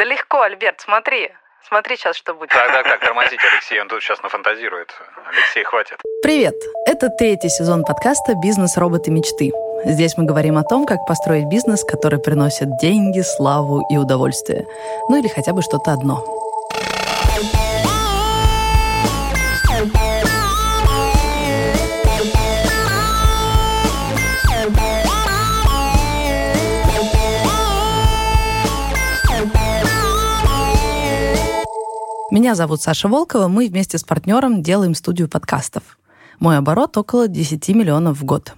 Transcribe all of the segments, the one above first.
Да легко, Альберт, смотри. Смотри сейчас, что будет. Так, так, так, тормозите, Алексей, он тут сейчас нафантазирует. Алексей, хватит. Привет! Это третий сезон подкаста «Бизнес. Роботы. Мечты». Здесь мы говорим о том, как построить бизнес, который приносит деньги, славу и удовольствие. Ну или хотя бы что-то одно. Меня зовут Саша Волкова, мы вместе с партнером делаем студию подкастов. Мой оборот около 10 миллионов в год.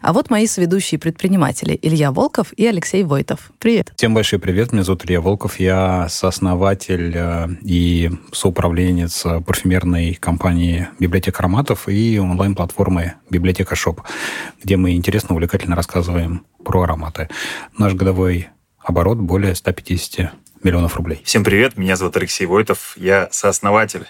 А вот мои соведущие предприниматели Илья Волков и Алексей Войтов. Привет. Всем большой привет. Меня зовут Илья Волков. Я сооснователь э, и соуправленец парфюмерной компании «Библиотека ароматов» и онлайн-платформы «Библиотека Шоп», где мы интересно, увлекательно рассказываем про ароматы. Наш годовой оборот более 150 миллионов рублей. Всем привет, меня зовут Алексей Войтов, я сооснователь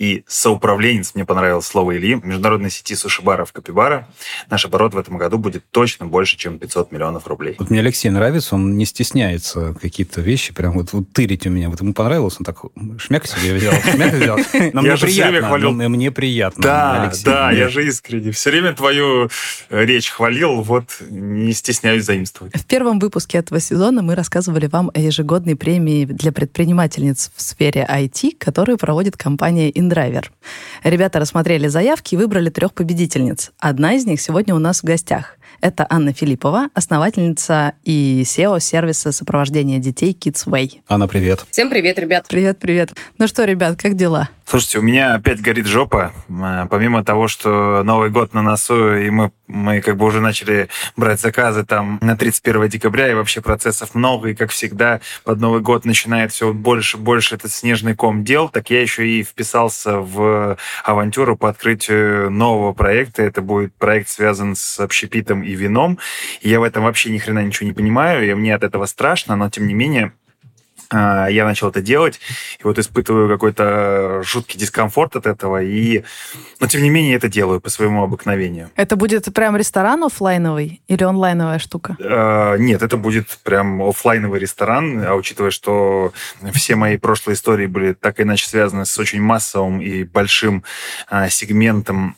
и соуправленец, мне понравилось слово Ильи, международной сети суши-баров Капибара. Наш оборот в этом году будет точно больше, чем 500 миллионов рублей. Вот мне Алексей нравится, он не стесняется какие-то вещи прям вот, вот тырить у меня. Вот ему понравилось, он так шмяк себе взял, шмяк взял. Но мне приятно, мне приятно. Да, да, я же искренне. Все время твою э, речь хвалил, вот не стесняюсь заимствовать. В первом выпуске этого сезона мы рассказывали вам о ежегодной премии для предпринимательниц в сфере IT, которую проводит компания Драйвер. Ребята рассмотрели заявки и выбрали трех победительниц. Одна из них сегодня у нас в гостях. Это Анна Филиппова, основательница и SEO сервиса сопровождения детей Kids Way. Анна, привет. Всем привет, ребят. Привет, привет. Ну что, ребят, как дела? Слушайте, у меня опять горит жопа. Помимо того, что Новый год на носу, и мы, мы как бы уже начали брать заказы там на 31 декабря, и вообще процессов много, и как всегда под Новый год начинает все больше и больше этот снежный ком дел, так я еще и вписался в авантюру по открытию нового проекта. Это будет проект, связан с общепитом и вином. Я в этом вообще ни хрена ничего не понимаю, и мне от этого страшно, но тем не менее а, я начал это делать, и вот испытываю какой-то жуткий дискомфорт от этого, и, но тем не менее это делаю по своему обыкновению. Это будет прям ресторан офлайновый или онлайновая штука? А, нет, это будет прям офлайновый ресторан, а учитывая, что все мои прошлые истории были так или иначе связаны с очень массовым и большим а, сегментом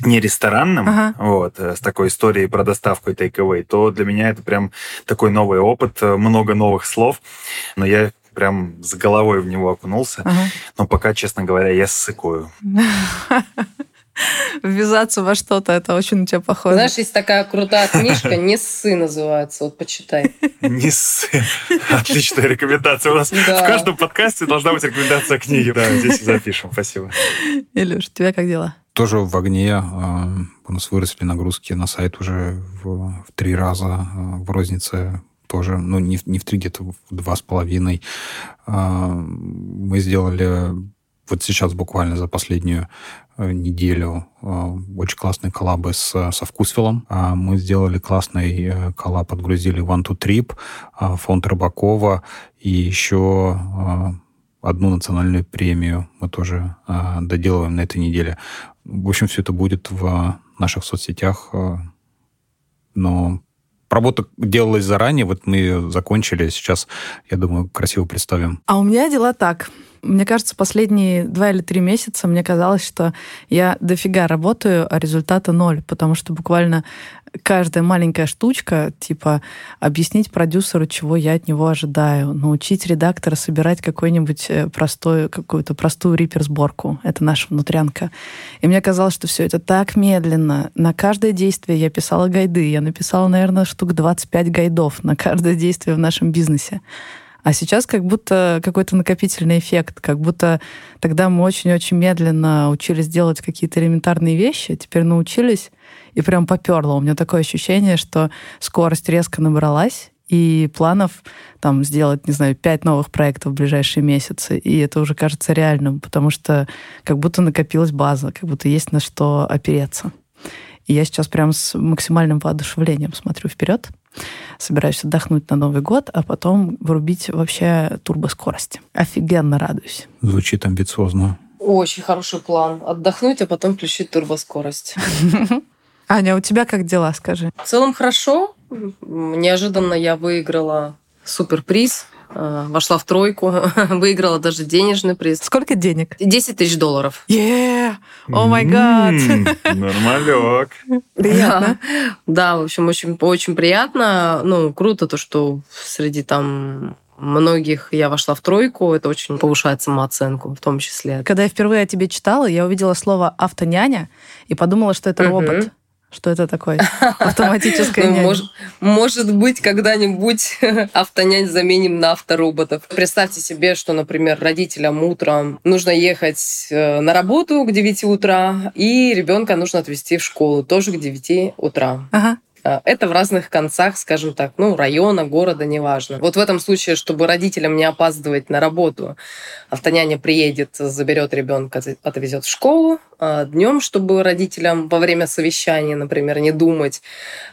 не ресторанным, ага. вот, э, с такой историей про доставку и take то для меня это прям такой новый опыт, э, много новых слов, но я прям с головой в него окунулся. Ага. Но пока, честно говоря, я ссыкую. Ввязаться во что-то, это очень у тебя похоже. Знаешь, есть такая крутая книжка «Не ссы» называется, вот почитай. «Не ссы». Отличная рекомендация. У нас да. в каждом подкасте должна быть рекомендация книги. Да, здесь запишем. Спасибо. Илюш, у тебя как дела? Тоже в огне. А, у нас выросли нагрузки на сайт уже в, в три раза. А, в рознице тоже, ну, не, не в три, где-то в два с половиной. А, мы сделали вот сейчас буквально за последнюю э, неделю очень классные коллабы с, со Вкусвиллом. Мы сделали классный э, коллаб, подгрузили One to Trip, фонд Рыбакова и еще одну национальную премию мы тоже доделываем на этой неделе. В общем, все это будет в наших соцсетях, э, но работа делалась заранее, вот мы закончили, сейчас, я думаю, красиво представим. А у меня дела так. Мне кажется, последние два или три месяца мне казалось, что я дофига работаю, а результата ноль, потому что буквально каждая маленькая штучка, типа объяснить продюсеру, чего я от него ожидаю, научить редактора собирать какой-нибудь э, простой, какую-то простую рипер-сборку. Это наша внутрянка. И мне казалось, что все это так медленно. На каждое действие я писала гайды. Я написала, наверное, штук 25 гайдов на каждое действие в нашем бизнесе. А сейчас как будто какой-то накопительный эффект, как будто тогда мы очень-очень медленно учились делать какие-то элементарные вещи, теперь научились и прям поперло. У меня такое ощущение, что скорость резко набралась, и планов там сделать, не знаю, пять новых проектов в ближайшие месяцы, и это уже кажется реальным, потому что как будто накопилась база, как будто есть на что опереться. И я сейчас прям с максимальным воодушевлением смотрю вперед, собираюсь отдохнуть на Новый год, а потом врубить вообще турбоскорость. Офигенно радуюсь. Звучит амбициозно. Очень хороший план. Отдохнуть, а потом включить турбоскорость. Аня, у тебя как дела, скажи? В целом хорошо. Неожиданно я выиграла суперприз вошла в тройку, выиграла даже денежный приз. Сколько денег? 10 тысяч долларов. Yeah! О май гад! Нормалек. Приятно. Да, в общем, очень, очень приятно. Ну, круто то, что среди там многих я вошла в тройку. Это очень повышает самооценку в том числе. Когда я впервые о тебе читала, я увидела слово «автоняня» и подумала, что это Мгм. робот. Что это такое? Автоматическая Ну, няня. может, может быть, когда-нибудь автонянь заменим на автороботов. Представьте себе, что, например, родителям утром нужно ехать э, на работу к 9 утра, и ребенка нужно отвезти в школу тоже к 9 утра. Ага. Э, Это в разных концах, скажем так, ну, района, города, неважно. Вот в этом случае, чтобы родителям не опаздывать на работу, автоняня приедет, заберет ребенка, отвезет в школу. Днем, чтобы родителям во время совещания, например, не думать,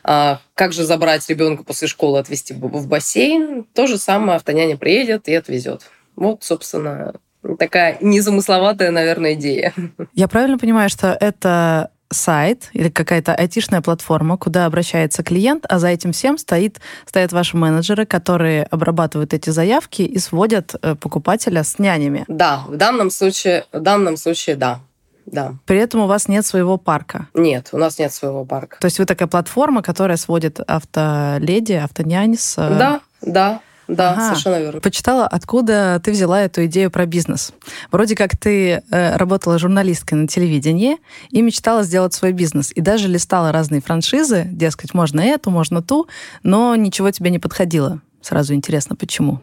а, как же забрать ребенка после школы, отвезти в бассейн, то же самое автоняня приедет и отвезет. Вот, собственно, такая незамысловатая, наверное, идея. Я правильно понимаю, что это сайт или какая-то айтишная платформа, куда обращается клиент, а за этим всем стоит, стоят ваши менеджеры, которые обрабатывают эти заявки и сводят э, покупателя с нянями. Да, в данном случае, в данном случае, да. Да. При этом у вас нет своего парка. Нет, у нас нет своего парка. То есть вы такая платформа, которая сводит автоледи, автонянь с... э, Да, да, да, Ага. совершенно верно. Почитала, откуда ты взяла эту идею про бизнес. Вроде как ты э, работала журналисткой на телевидении и мечтала сделать свой бизнес. И даже листала разные франшизы, дескать, можно эту, можно ту, но ничего тебе не подходило. Сразу интересно, почему.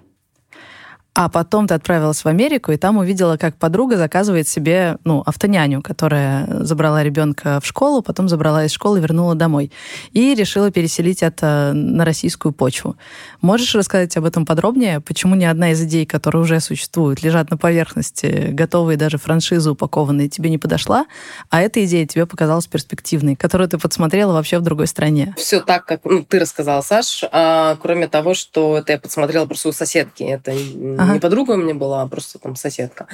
А потом ты отправилась в Америку, и там увидела, как подруга заказывает себе ну, автоняню, которая забрала ребенка в школу, потом забрала из школы вернула домой. И решила переселить это на российскую почву. Можешь рассказать об этом подробнее? Почему ни одна из идей, которые уже существуют, лежат на поверхности, готовые даже франшизы упакованные, тебе не подошла, а эта идея тебе показалась перспективной, которую ты подсмотрела вообще в другой стране? Все так, как ну, ты рассказала, Саш. А, кроме того, что это я подсмотрела просто у соседки. Это Ага. не подруга у меня была, а просто там соседка.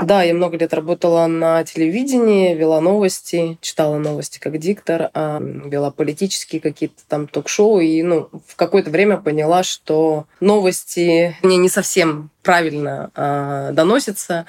Да, я много лет работала на телевидении, вела новости, читала новости как диктор, а, вела политические какие-то там ток-шоу. И ну, в какое-то время поняла, что новости мне не совсем правильно а, доносятся.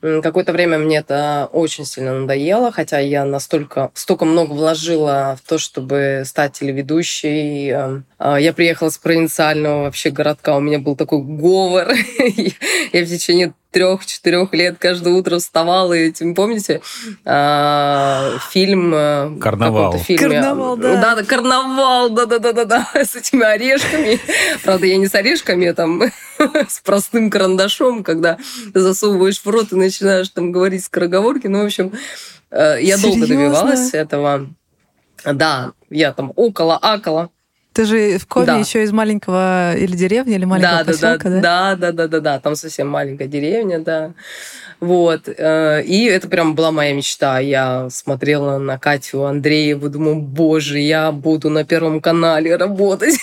Какое-то время мне это очень сильно надоело, хотя я настолько, столько много вложила в то, чтобы стать телеведущей. Эм, а, Я приехала с провинциального вообще городка, у меня был такой говор. Я в течение трех-четырех лет каждое утро вставала, и этим, помните, а, фильм... э, в Карнавал. фильме. Карнавал, да. Да, да, карнавал, да-да-да-да, с этими орешками. Правда, я не с орешками, я там с простым карандашом, когда засовываешь в рот и начинаешь там говорить скороговорки. Ну, в общем, э, я долго добивалась этого. Да, я там около-акола. Ты же в Коме Да. еще из маленького или деревни, или маленького Да, да, да, поселка, да? да, да, да, да, да, там совсем маленькая деревня, да. Вот. э, И это прям была моя мечта. Я смотрела на Катю Андрееву, думаю, боже, я буду на Первом канале работать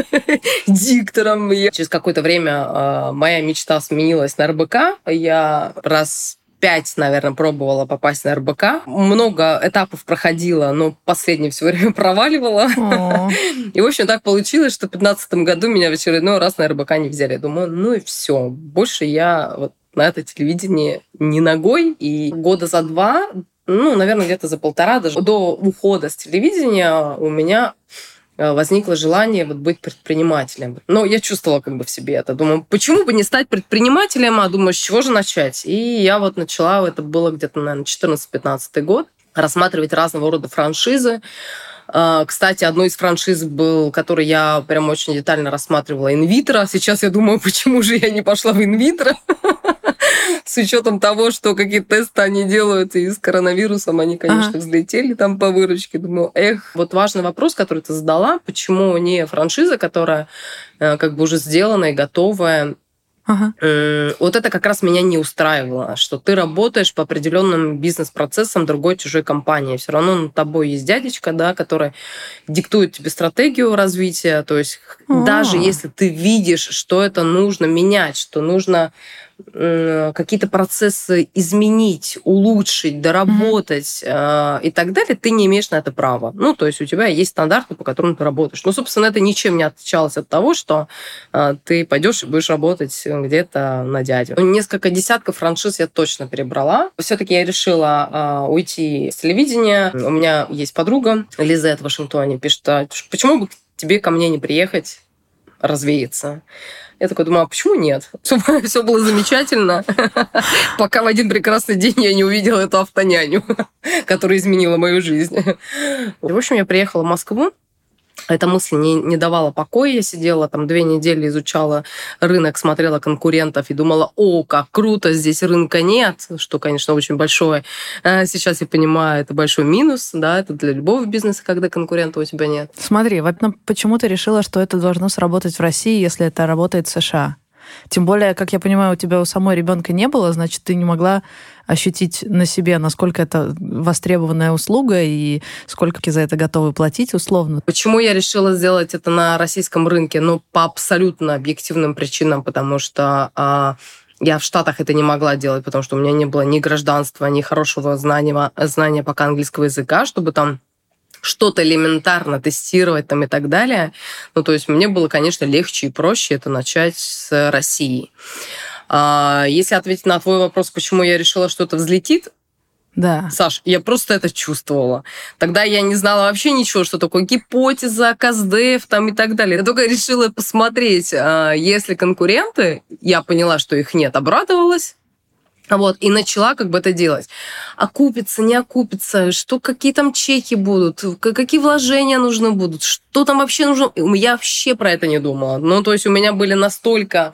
диктором. Через какое-то время э, моя мечта сменилась на РБК. Я раз пять, наверное, пробовала попасть на РБК. Много этапов проходила, но последнее все время проваливала. О, И, в общем, так получилось, что в 2015 году меня в очередной раз на РБК не взяли. Я думаю, ну и все. Больше я вот на это телевидение не ногой. И года за два, ну, наверное, где-то за полтора, даже до ухода с телевидения у меня возникло желание вот быть предпринимателем. Но я чувствовала как бы в себе это. Думаю, почему бы не стать предпринимателем, а думаю, с чего же начать? И я вот начала, это было где-то, наверное, 14-15 год, рассматривать разного рода франшизы. А, Кстати, одной из франшиз был, который я прям очень детально рассматривала, инвитро. Сейчас я думаю, почему же я не пошла в инвитро? С учетом того, что какие тесты они делают и с коронавирусом, они, конечно, Ага. взлетели там по выручке. Думаю, эх, вот важный вопрос, который ты задала, почему не франшиза, которая э, как бы уже сделана и готовая, ага. Э, Вот это как раз меня не устраивало, что ты работаешь по определенным бизнес-процессам другой чужой компании. Все равно над тобой есть дядечка, да, который диктует тебе стратегию развития. То есть А. даже если ты видишь, что это нужно менять, что нужно какие-то процессы изменить, улучшить, доработать mm-hmm. и так далее, ты не имеешь на это права. Ну, то есть у тебя есть стандарты, по которым ты работаешь. Ну, собственно, это ничем не отличалось от того, что э, ты пойдешь и будешь работать где-то на дядю. Несколько десятков франшиз я точно перебрала. Все-таки я решила э, уйти с телевидения. У меня есть подруга Лизет в Вашингтоне, пишет, а почему бы тебе ко мне не приехать развеяться? Я такой думаю, а почему нет? Все было замечательно, пока в один прекрасный день я не увидела эту автоняню, которая изменила мою жизнь. В общем, я приехала в Москву, эта мысль не, не давала покоя. Я сидела там две недели, изучала рынок, смотрела конкурентов и думала, о, как круто, здесь рынка нет, что, конечно, очень большое. А сейчас я понимаю, это большой минус, да, это для любого бизнеса, когда конкурента у тебя нет. Смотри, ну, почему ты решила, что это должно сработать в России, если это работает в США? Тем более, как я понимаю, у тебя у самой ребенка не было, значит, ты не могла ощутить на себе, насколько это востребованная услуга и сколько за это готовы платить условно. Почему я решила сделать это на российском рынке? Ну, по абсолютно объективным причинам, потому что а, я в Штатах это не могла делать, потому что у меня не было ни гражданства, ни хорошего знания, знания пока английского языка, чтобы там что-то элементарно тестировать там и так далее. Ну, то есть мне было, конечно, легче и проще это начать с России. А, если ответить на твой вопрос, почему я решила, что это взлетит, да. Саш, я просто это чувствовала. Тогда я не знала вообще ничего, что такое гипотеза, КАЗДЕФ там и так далее. Я только решила посмотреть, а, если конкуренты, я поняла, что их нет, обрадовалась, вот, и начала как бы это делать. Окупится, не окупится, что, какие там чеки будут, какие вложения нужны будут, что там вообще нужно. Я вообще про это не думала. Ну, то есть у меня были настолько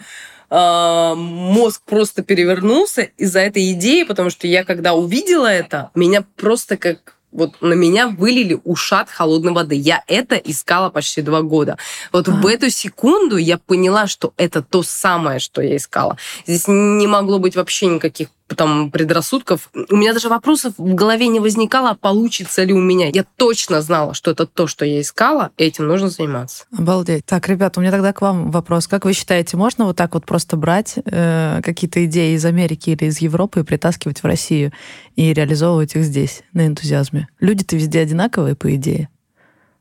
э, мозг просто перевернулся из-за этой идеи, потому что я, когда увидела это, меня просто как вот на меня вылили ушат холодной воды. Я это искала почти два года. Вот а. в эту секунду я поняла, что это то самое, что я искала. Здесь не могло быть вообще никаких там предрассудков. У меня даже вопросов в голове не возникало, а получится ли у меня. Я точно знала, что это то, что я искала, и этим нужно заниматься. Обалдеть. Так, ребята, у меня тогда к вам вопрос. Как вы считаете, можно вот так вот просто брать э, какие-то идеи из Америки или из Европы и притаскивать в Россию и реализовывать их здесь на энтузиазме? Люди-то везде одинаковые, по идее.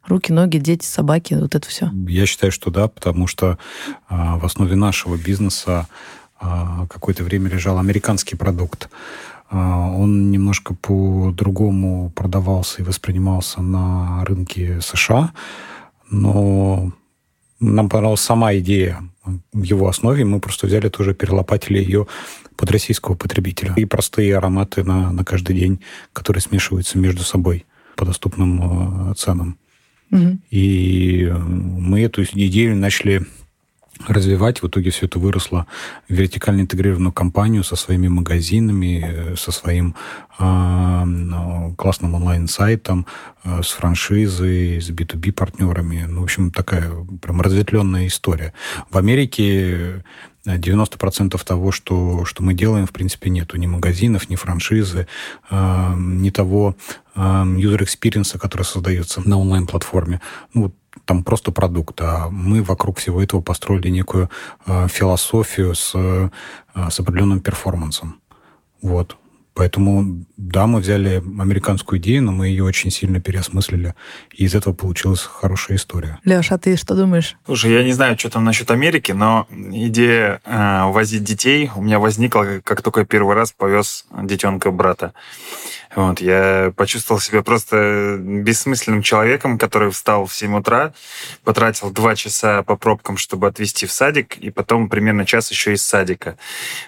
Руки, ноги, дети, собаки, вот это все. Я считаю, что да, потому что э, в основе нашего бизнеса какое-то время лежал американский продукт. А, он немножко по-другому продавался и воспринимался на рынке США, но нам понравилась сама идея в его основе, мы просто взяли тоже, перелопатили ее под российского потребителя. И простые ароматы на, на каждый день, которые смешиваются между собой по доступным э, ценам. Угу. И мы эту идею начали развивать. В итоге все это выросло в вертикально интегрированную компанию со своими магазинами, э, со своим э, классным онлайн-сайтом, э, с франшизой, с B2B партнерами. Ну, в общем, такая прям разветвленная история. В Америке 90% того, что, что мы делаем, в принципе, нету ни магазинов, ни франшизы, э, ни того э, user experience, который создается на онлайн-платформе. Ну, вот там просто продукт, а мы вокруг всего этого построили некую э, философию с, э, с определенным перформансом. Вот. Поэтому, да, мы взяли американскую идею, но мы ее очень сильно переосмыслили, и из этого получилась хорошая история. Леш, а ты что думаешь? Слушай, я не знаю, что там насчет Америки, но идея э, увозить детей у меня возникла, как только я первый раз повез детенка брата. Вот, я почувствовал себя просто бессмысленным человеком, который встал в 7 утра, потратил 2 часа по пробкам, чтобы отвезти в садик, и потом примерно час еще из садика.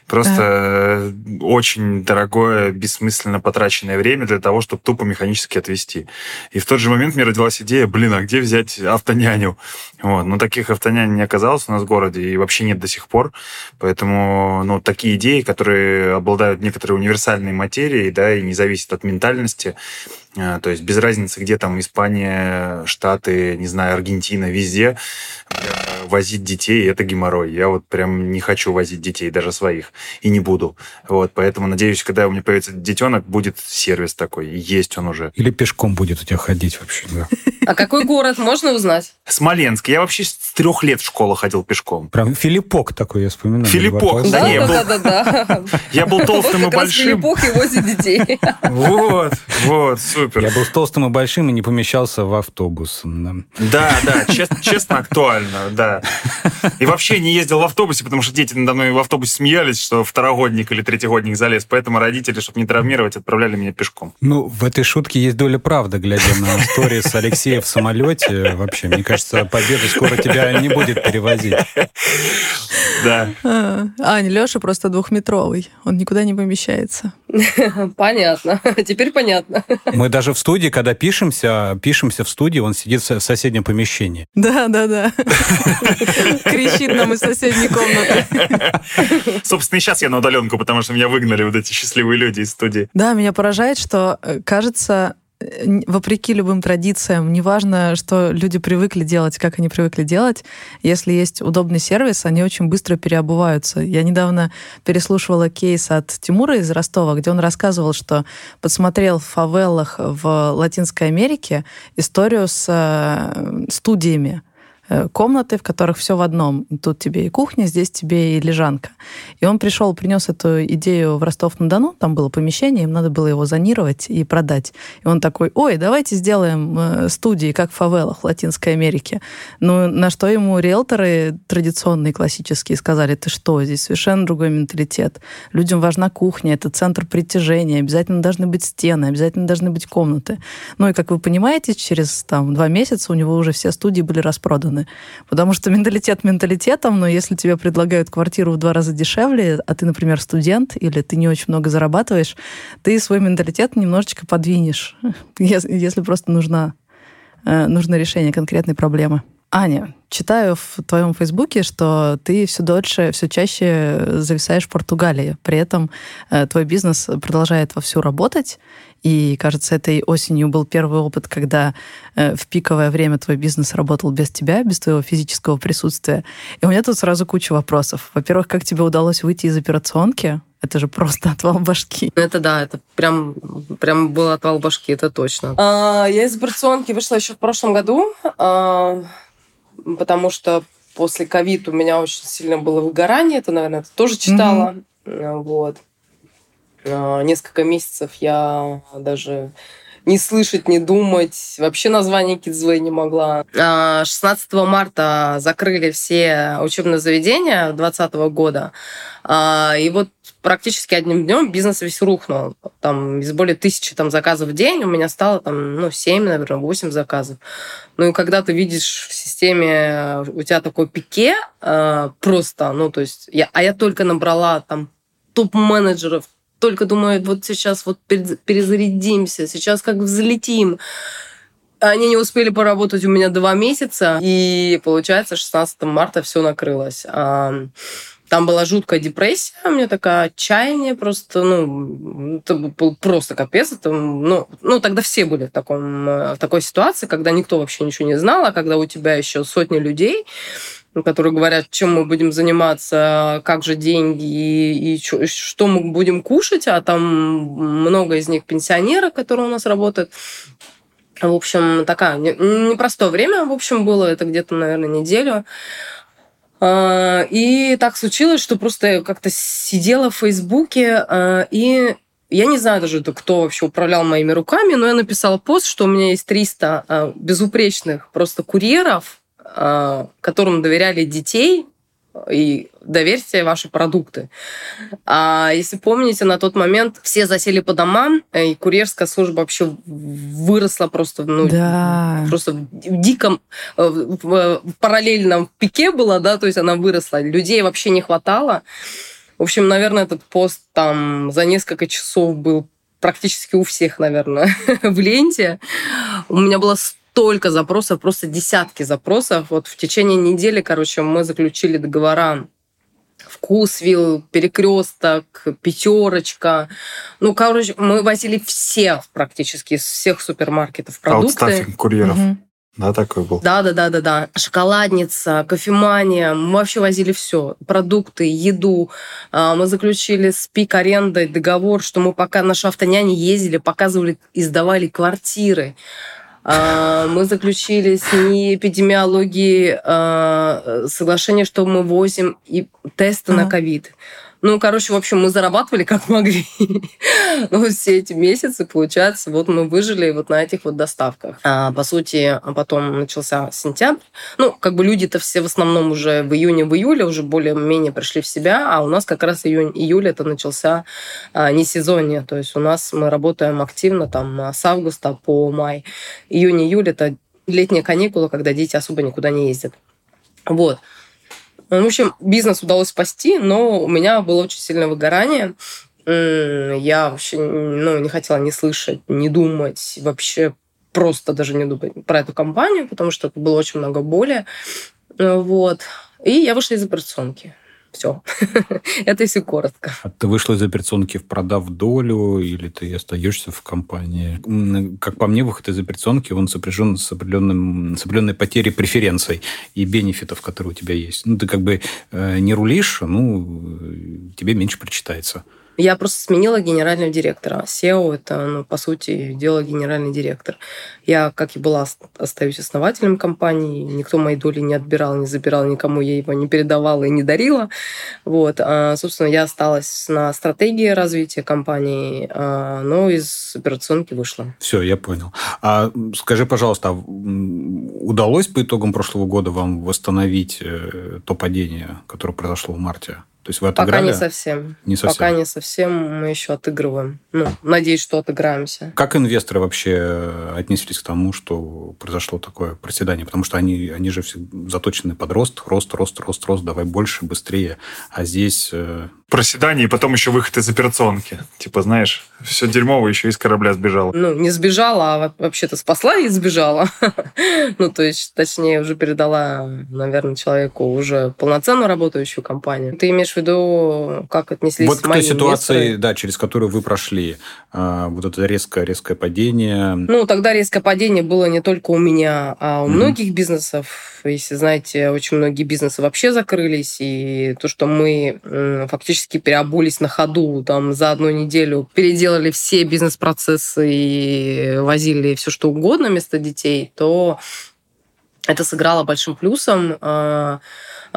Просто да. очень дорогое, бессмысленно потраченное время для того, чтобы тупо механически отвезти. И в тот же момент мне родилась идея, блин, а где взять автоняню? Вот. Но таких автонянь не оказалось у нас в городе, и вообще нет до сих пор. Поэтому ну, такие идеи, которые обладают некоторой универсальной материей, да, и не зависят от ментальности. А, то есть без разницы, где там Испания, Штаты, не знаю, Аргентина, везде возить детей – это геморрой. Я вот прям не хочу возить детей, даже своих, и не буду. Вот, поэтому надеюсь, когда у меня появится детенок, будет сервис такой, есть он уже. Или пешком будет у тебя ходить вообще, да. А какой город, можно узнать? Смоленск. Я вообще трех лет в школу ходил пешком. Прям Филиппок такой, я вспоминаю. Филиппок, да, Да, да, да. Я был толстым и большим. Филиппок и возит детей. Вот, вот, супер. Я был толстым и большим и не помещался в автобус. Да. Да, честно, актуально, да. И вообще не ездил в автобусе, потому что дети надо мной в автобусе смеялись, что второгодник или третьегодник залез. Поэтому родители, чтобы не травмировать, отправляли меня пешком. Ну, в этой шутке есть доля правды, глядя на сторис Алексея в самолете. Вообще, мне кажется, Победа скоро тебя не будет перевозить. Да. Ань, Леша просто двухметровый. Он никуда не помещается. Понятно. Теперь понятно. Мы даже в студии, когда пишемся, пишемся в студии, он сидит в соседнем помещении. Да, да, да. Кричит нам из соседней комнаты. Собственно, и сейчас я на удаленку, потому что меня выгнали вот эти счастливые люди из студии. Да, меня поражает, что, э, кажется, вопреки любым традициям, неважно, что люди привыкли делать, как они привыкли делать, если есть удобный сервис, они очень быстро переобуваются. Я недавно переслушивала кейс от Тимура из Ростова, где он рассказывал, что подсмотрел в фавелах в Латинской Америке историю с э, студиями комнаты, в которых все в одном. Тут тебе и кухня, здесь тебе и лежанка. И он пришел, принес эту идею в Ростов-на-Дону, там было помещение, им надо было его зонировать и продать. И он такой, ой, давайте сделаем э, студии, как в фавелах в Латинской Америке. Ну, на что ему риэлторы традиционные, классические, сказали, ты что, здесь совершенно другой менталитет. Людям важна кухня, это центр притяжения, обязательно должны быть стены, обязательно должны быть комнаты. Ну и, как вы понимаете, через там, два месяца у него уже все студии были распроданы. Потому что менталитет менталитетом, но если тебе предлагают квартиру в два раза дешевле, а ты, например, студент, или ты не очень много зарабатываешь, ты свой менталитет немножечко подвинешь, если если просто нужна, э, нужно решение конкретной проблемы. Аня, читаю в твоем фейсбуке, что ты все дольше, все чаще зависаешь в Португалии. При этом э, твой бизнес продолжает вовсю работать. И, кажется, этой осенью был первый опыт, когда э, в пиковое время твой бизнес работал без тебя, без твоего физического присутствия. И у меня тут сразу куча вопросов. Во-первых, как тебе удалось выйти из операционки? Это же просто отвал башки. Это да, это прям, прям был отвал башки, это точно. А, я из операционки вышла еще в прошлом году, а, потому что после ковид у меня очень сильно было выгорание, это, наверное, ты тоже читала. А, Вот. А, Несколько месяцев я даже не слышать, не думать. Вообще название Kidsway не могла. А, 16 марта закрыли все учебные заведения 2020 года. А, И вот практически одним днем бизнес весь рухнул. Там из более тысячи там, заказов в день у меня стало там, ну, 7, наверное, 8 заказов. Ну и когда ты видишь в системе, у тебя такой пике э, просто, ну то есть, я, а я только набрала там топ-менеджеров, только думаю, вот сейчас вот перез- перезарядимся, сейчас как взлетим. Они не успели поработать у меня два месяца, и получается 16 марта все накрылось. А, Там была жуткая депрессия, у меня такая отчаяние просто, ну, это был просто капец. Это, ну, ну, тогда все были в, таком, э, в такой ситуации, когда никто вообще ничего не знал, а когда у тебя еще сотни людей, которые говорят, чем мы будем заниматься, как же деньги и, и чё- что мы будем кушать, а там много из них пенсионеры, которые у нас работают. В общем, такая не- непростое время, в общем, было это где-то, наверное, неделю. А, И так случилось, что просто как-то сидела в Фейсбуке, а, и я не знаю даже, кто вообще управлял моими руками, но я написала пост, что у меня есть 300 а, безупречных просто курьеров, которым доверяли детей, и доверьте ваши продукты. А если помните, на тот момент все засели по домам, и курьерская служба вообще выросла просто, ну, Да. просто в диком, э, в параллельном пике была, да, то есть она выросла. Людей вообще не хватало. В общем, наверное, этот пост там за несколько часов был практически у всех, наверное, в ленте. У меня было столько запросов, просто десятки запросов. Вот в течение недели, короче, мы заключили договора Вкусвилл, Перекресток, Пятерочка. Ну, короче, мы возили все практически из всех супермаркетов продукты. Аутстаффинг курьеров. Мгм. Да, такой был. Да, да, да, да, да. Шоколадница, кофемания. Мы вообще возили все. Продукты, еду. А, Мы заключили с пик арендой договор, что мы пока наши автоняне ездили, показывали и сдавали квартиры. А, мы заключили с ней эпидемиологии а, соглашение, что мы возим и тесты на ковид. Ну, короче, в общем, мы зарабатывали как могли. Но все эти месяцы, получается, вот мы выжили вот на этих вот доставках. А, по сути, потом начался сентябрь. Ну, как бы люди-то все в основном уже в июне, в июле уже более-менее пришли в себя, а у нас как раз июнь-июль это начался а, не сезонье. То есть у нас мы работаем активно там с августа по май. Июнь-июль это летние каникулы, когда дети особо никуда не ездят. Вот. В общем, бизнес удалось спасти, но у меня было очень сильное выгорание. Я вообще ну, не хотела ни слышать, ни думать, вообще просто даже не думать про эту компанию, потому что было очень много боли. Вот. И я вышла из операционки. Все. Это если коротко. А ты вышла из операционки, продав долю, или ты остаешься в компании? Как по мне, выход из операционки, он сопряжен с, определенным, с определенной потерей преференций и бенефитов, которые у тебя есть. Ну, ты как бы э, не рулишь, ну, тебе меньше прочитается. Я просто сменила генерального директора. SEO – это, ну, по сути, дело генеральный директор. Я, как и была, остаюсь основателем компании. Никто мои доли не отбирал, не забирал, никому я его не передавала и не дарила. Вот. А, собственно, я осталась на стратегии развития компании, а, но из операционки вышла. Все, я понял. А скажи, пожалуйста, а удалось по итогам прошлого года вам восстановить э, то падение, которое произошло в марте? То есть вы отыграли? Пока не совсем. Не совсем. Пока не совсем. Мы еще отыгрываем. Ну, надеюсь, что отыграемся. Как инвесторы вообще отнеслись к тому, что произошло такое проседание? Потому что они, они же все заточены под рост, рост, рост, рост, рост, давай больше, быстрее. А здесь... Проседание и потом еще выход из операционки. Типа, знаешь, все дерьмово еще из корабля сбежало. Ну, не сбежала, а вообще-то спасла и сбежала. ну, то есть, точнее, уже передала, наверное, человеку уже полноценную работающую компанию. Ты имеешь в виду, как отнеслись Вот к той ситуации, да, через которую вы прошли, а, вот это резкое, резкое падение. Ну, тогда резкое падение было не только у меня, а у многих бизнесов. Если знаете, очень многие бизнесы вообще закрылись, и то, что мы фактически переобулись на ходу, там за одну неделю переделали все бизнес-процессы и возили все что угодно вместо детей, то это сыграло большим плюсом.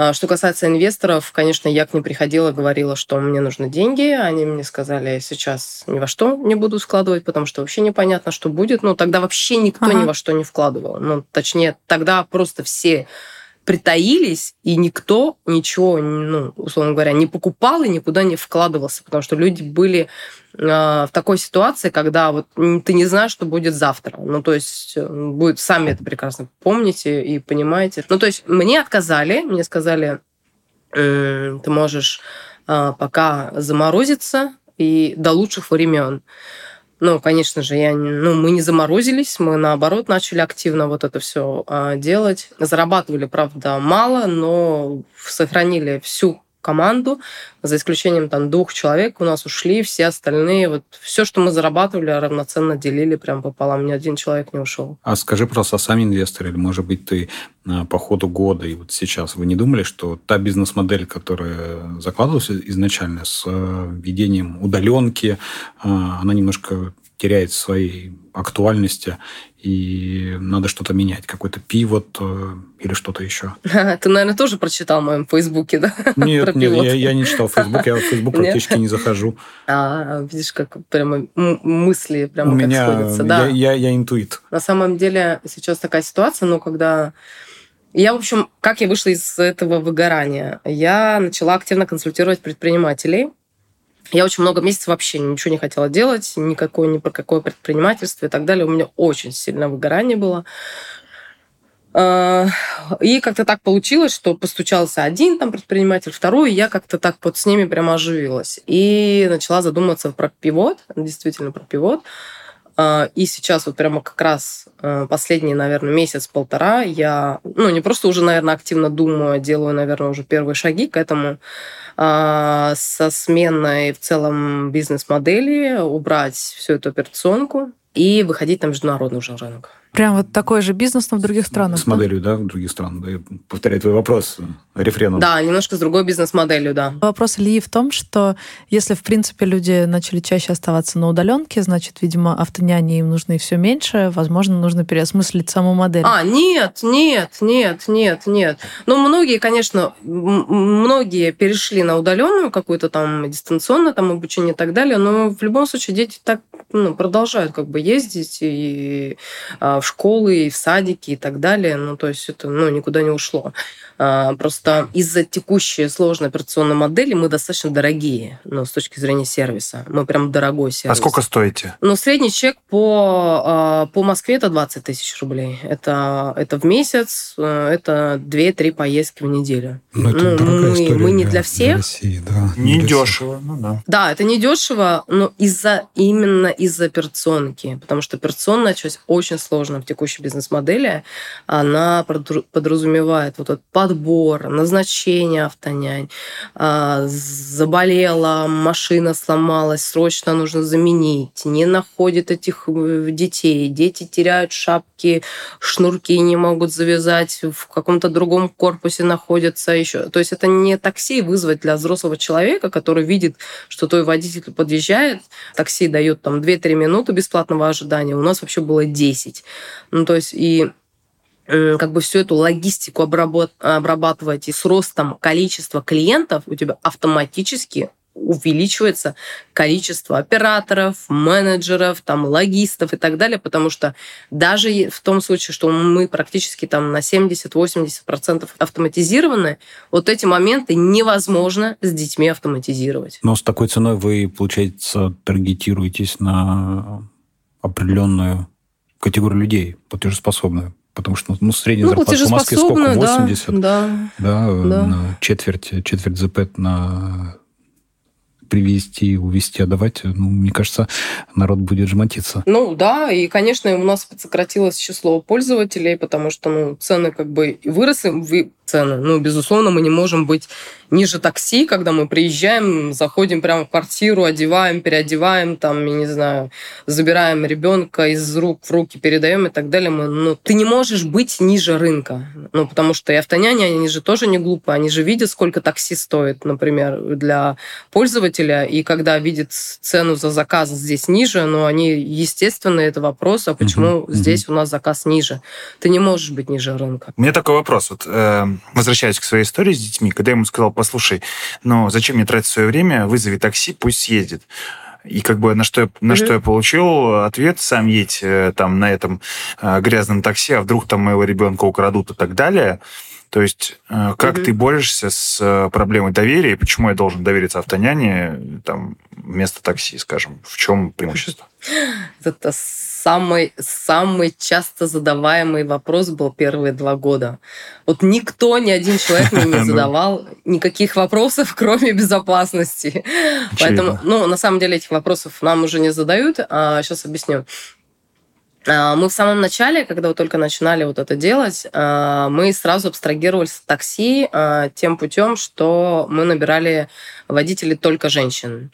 А, что касается инвесторов, конечно, я к ним приходила, говорила, что мне нужны деньги. Они мне сказали, сейчас ни во что не буду складывать, потому что вообще непонятно, что будет. Ну, тогда вообще никто ага. ни во что не вкладывал. Ну, точнее, тогда просто все притаились, и никто ничего, ну, условно говоря, не покупал и никуда не вкладывался, потому что люди были э, в такой ситуации, когда вот ты не знаешь, что будет завтра. Ну, то есть э, будет, сами это прекрасно помните и понимаете. Ну, то есть мне отказали, мне сказали, ты можешь э, пока заморозиться и до лучших времен. Ну, конечно же, я, ну, мы не заморозились, мы наоборот начали активно вот это все а, делать. Зарабатывали, правда, мало, но сохранили всю команду, за исключением там двух человек у нас ушли, все остальные, вот все, что мы зарабатывали, равноценно делили прям пополам, ни один человек не ушел. А скажи, просто, а сами инвесторы, или, может быть, ты а, по ходу года и вот сейчас, вы не думали, что та бизнес-модель, которая закладывалась изначально с э, введением удаленки, а, она немножко теряет своей актуальности, и надо что-то менять, какой-то пивот э, или что-то еще. Ты, наверное, тоже прочитал в моем Фейсбуке, да? Нет, нет, я, я не читал Фейсбук, я в Фейсбук практически не захожу. А, видишь, как прямо мысли прямо У как меня, сходятся. Да. Я, я, я интуит. На самом деле сейчас такая ситуация, но когда... Я, в общем, как я вышла из этого выгорания? Я начала активно консультировать предпринимателей, я очень много месяцев вообще ничего не хотела делать, никакое, ни про какое предпринимательство и так далее. У меня очень сильное выгорание было. А, и как-то так получилось, что постучался один там предприниматель, второй, и я как-то так вот с ними прямо оживилась. И начала задуматься про пивот, действительно про пивот. А, и сейчас вот прямо как раз а, последний, наверное, месяц-полтора я, ну, не просто уже, наверное, активно думаю, а делаю, наверное, уже первые шаги к этому, со сменой в целом бизнес-модели, убрать всю эту операционку, и выходить на международный уже рынок. Прям вот такой же бизнес, но в других странах. С моделью, да, в других странах. Да, я повторяю твой вопрос рефреном. Да, немножко с другой бизнес-моделью, да. Вопрос Ильи в том, что если, в принципе, люди начали чаще оставаться на удаленке, значит, видимо, автоняне им нужны все меньше, возможно, нужно переосмыслить саму модель. А, нет, нет, нет, нет, нет. Ну, многие, конечно, многие перешли на удаленную какую-то там дистанционное там обучение и так далее, но в любом случае дети так ну, продолжают как бы ездить и а, в школы, и в садики и так далее. Ну, то есть это ну, никуда не ушло. А, просто из-за текущей сложной операционной модели мы достаточно дорогие, ну, с точки зрения сервиса. Мы прям дорогой сервис. А сколько стоите? Ну, средний чек по, а, по Москве это 20 тысяч рублей. Это, это в месяц, это 2-3 поездки в неделю. Ну, это ну, мы, история мы не для всех. Для России, да. Не, не дешево, ну да. Да, это не дешево, но из-за именно из-за операционки, потому что операционная часть очень сложная в текущей бизнес-модели. Она подразумевает вот этот подбор, назначение автонянь. А, заболела, машина сломалась, срочно нужно заменить. Не находит этих э, детей. Дети теряют шапки, шнурки не могут завязать, в каком-то другом корпусе находятся еще. То есть это не такси вызвать для взрослого человека, который видит, что твой водитель подъезжает, такси дает там 2-3 минуты бесплатного ожидания. У нас вообще было 10. Ну, то есть и э, как бы всю эту логистику обрабатывать и с ростом количества клиентов у тебя автоматически увеличивается количество операторов, менеджеров, там, логистов и так далее, потому что даже в том случае, что мы практически там на 70-80% автоматизированы, вот эти моменты невозможно с детьми автоматизировать. Но с такой ценой вы, получается, таргетируетесь на определенную категорию людей, платежеспособную. Потому что ну, средняя ну, зарплата в Москве сколько? 80? Да, да, да. На четверть, четверть ЗП на привезти, увезти, отдавать, ну, мне кажется, народ будет жмотиться. Ну, да, и, конечно, у нас сократилось число пользователей, потому что, ну, цены как бы выросли, цены. Ну, безусловно, мы не можем быть ниже такси, когда мы приезжаем, заходим прямо в квартиру, одеваем, переодеваем, там, я не знаю, забираем ребенка из рук в руки, передаем и так далее. Мы, ну, ты не можешь быть ниже рынка. Ну, потому что и автоняне, они же тоже не глупые, они же видят, сколько такси стоит, например, для пользователя, и когда видят цену за заказ здесь ниже, ну, они, естественно, это вопрос, а почему uh-huh, здесь uh-huh. у нас заказ ниже? Ты не можешь быть ниже рынка. У меня такой вопрос. Вот, э, возвращаясь к своей истории с детьми, когда я ему сказал, послушай, ну зачем мне тратить свое время, вызови такси, пусть съездит. И как бы на что, я, на mm-hmm. что я получил ответ, сам едь э, там на этом э, грязном такси, а вдруг там моего ребенка украдут и так далее. То есть э, как mm-hmm. ты борешься с проблемой доверия, и почему я должен довериться автоняне там, вместо такси, скажем? В чем преимущество? Это самый, самый часто задаваемый вопрос был первые два года. Вот никто, ни один человек мне не ну. задавал никаких вопросов, кроме безопасности. Поэтому, ну, на самом деле этих вопросов нам уже не задают. А сейчас объясню. А, мы в самом начале, когда вот только начинали вот это делать, а, мы сразу абстрагировались от такси а, тем путем, что мы набирали водителей только женщин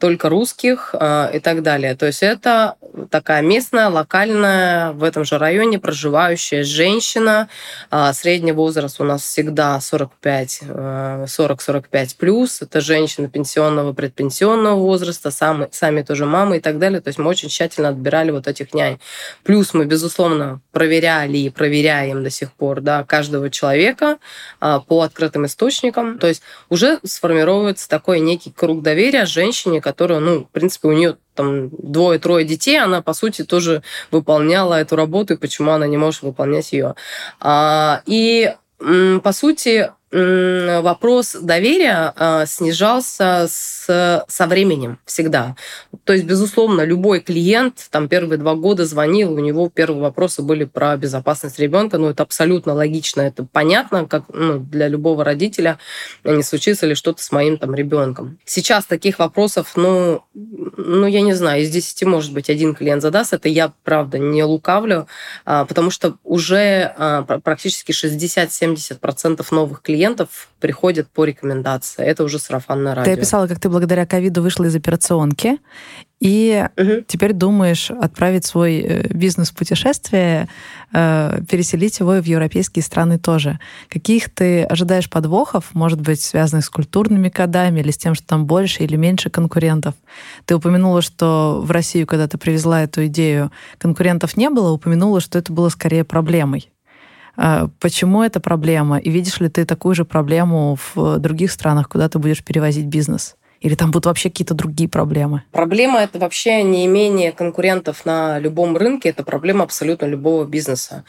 только русских э, и так далее. То есть это такая местная, локальная, в этом же районе проживающая женщина. Э, средний возраст у нас всегда 45, э, 40-45 плюс. Это женщина пенсионного, предпенсионного возраста, сами, сами тоже мамы и так далее. То есть мы очень тщательно отбирали вот этих нянь. Плюс мы, безусловно, проверяли и проверяем до сих пор да, каждого человека э, по открытым источникам. То есть уже сформировывается такой некий круг доверия женщине, которая, ну, в принципе, у нее там двое-трое детей, она, по сути, тоже выполняла эту работу, и почему она не может выполнять ее. А, и, по сути, вопрос доверия а, снижался с, со временем всегда. То есть, безусловно, любой клиент там первые два года звонил, у него первые вопросы были про безопасность ребенка, ну это абсолютно логично, это понятно, как ну, для любого родителя, не случится ли что-то с моим там ребенком. Сейчас таких вопросов, ну, ну я не знаю, из 10 может быть один клиент задаст, это я правда не лукавлю, а, потому что уже а, практически 60-70% новых клиентов клиентов приходят по рекомендации. Это уже сарафанное радио. Ты описала, как ты благодаря ковиду вышла из операционки, И угу. теперь думаешь отправить свой э, бизнес в путешествие, э, переселить его в европейские страны тоже. Каких ты ожидаешь подвохов, может быть, связанных с культурными кодами или с тем, что там больше или меньше конкурентов? Ты упомянула, что в Россию, когда ты привезла эту идею, конкурентов не было, упомянула, что это было скорее проблемой. Э, почему это проблема? И видишь ли ты такую же проблему в других странах, куда ты будешь перевозить бизнес? Или там будут вообще какие-то другие проблемы? Проблема — это вообще не имение конкурентов на любом рынке, это проблема абсолютно любого бизнеса.